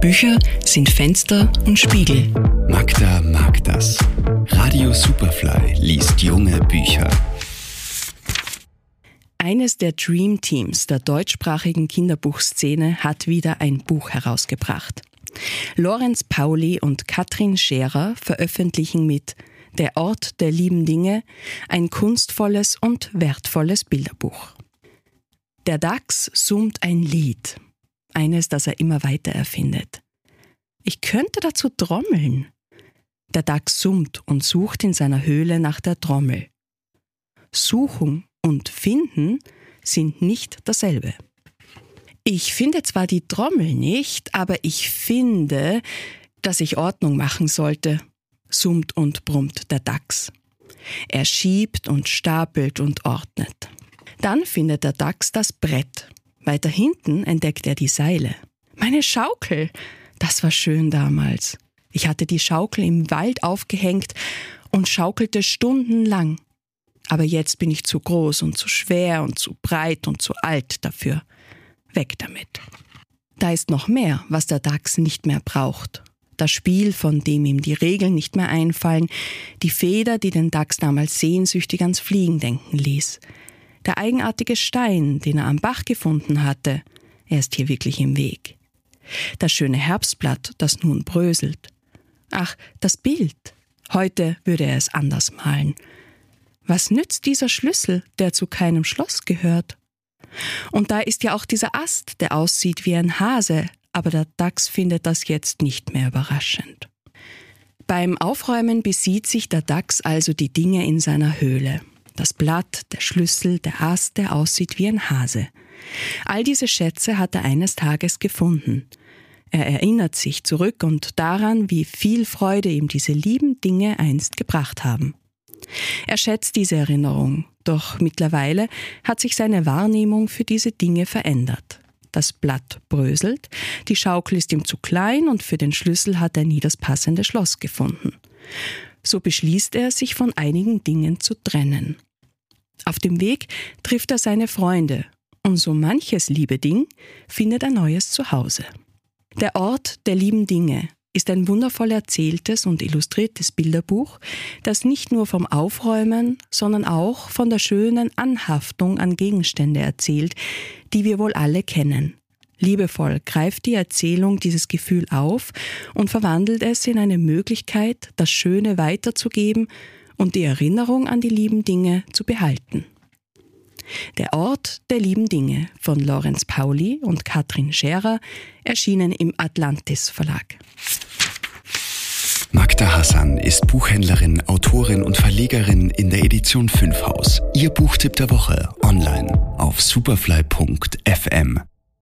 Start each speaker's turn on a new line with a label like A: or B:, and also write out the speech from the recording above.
A: Bücher sind Fenster und Spiegel.
B: Magda mag das. Radio Superfly liest junge Bücher.
A: Eines der Dream Teams der deutschsprachigen Kinderbuchszene hat wieder ein Buch herausgebracht. Lorenz Pauli und Katrin Scherer veröffentlichen mit Der Ort der lieben Dinge ein kunstvolles und wertvolles Bilderbuch. Der Dachs summt ein Lied, eines, das er immer weiter erfindet. Ich könnte dazu trommeln. Der Dachs summt und sucht in seiner Höhle nach der Trommel. Suchen und finden sind nicht dasselbe. Ich finde zwar die Trommel nicht, aber ich finde, dass ich Ordnung machen sollte, summt und brummt der Dachs. Er schiebt und stapelt und ordnet. Dann findet der Dachs das Brett. Weiter hinten entdeckt er die Seile. Meine Schaukel! Das war schön damals. Ich hatte die Schaukel im Wald aufgehängt und schaukelte stundenlang. Aber jetzt bin ich zu groß und zu schwer und zu breit und zu alt dafür. Weg damit. Da ist noch mehr, was der Dachs nicht mehr braucht. Das Spiel, von dem ihm die Regeln nicht mehr einfallen, die Feder, die den Dachs damals sehnsüchtig ans Fliegen denken ließ, der eigenartige Stein, den er am Bach gefunden hatte, er ist hier wirklich im Weg. Das schöne Herbstblatt, das nun bröselt. Ach, das Bild. Heute würde er es anders malen. Was nützt dieser Schlüssel, der zu keinem Schloss gehört? Und da ist ja auch dieser Ast, der aussieht wie ein Hase, aber der Dachs findet das jetzt nicht mehr überraschend. Beim Aufräumen besieht sich der Dachs also die Dinge in seiner Höhle. Das Blatt, der Schlüssel, der Ast, der aussieht wie ein Hase. All diese Schätze hat er eines Tages gefunden. Er erinnert sich zurück und daran, wie viel Freude ihm diese lieben Dinge einst gebracht haben. Er schätzt diese Erinnerung, doch mittlerweile hat sich seine Wahrnehmung für diese Dinge verändert. Das Blatt bröselt, die Schaukel ist ihm zu klein und für den Schlüssel hat er nie das passende Schloss gefunden. So beschließt er, sich von einigen Dingen zu trennen. Auf dem Weg trifft er seine Freunde und so manches liebe Ding findet ein neues Zuhause. Der Ort der lieben Dinge ist ein wundervoll erzähltes und illustriertes Bilderbuch, das nicht nur vom Aufräumen, sondern auch von der schönen Anhaftung an Gegenstände erzählt, die wir wohl alle kennen. Liebevoll greift die Erzählung dieses Gefühl auf und verwandelt es in eine Möglichkeit, das Schöne weiterzugeben und die Erinnerung an die lieben Dinge zu behalten. Der Ort der lieben Dinge von Lorenz Pauli und Katrin Scherer erschienen im Atlantis Verlag.
B: Magda Hassan ist Buchhändlerin, Autorin und Verlegerin in der Edition 5 Haus. Ihr Buchtipp der Woche online auf superfly.fm.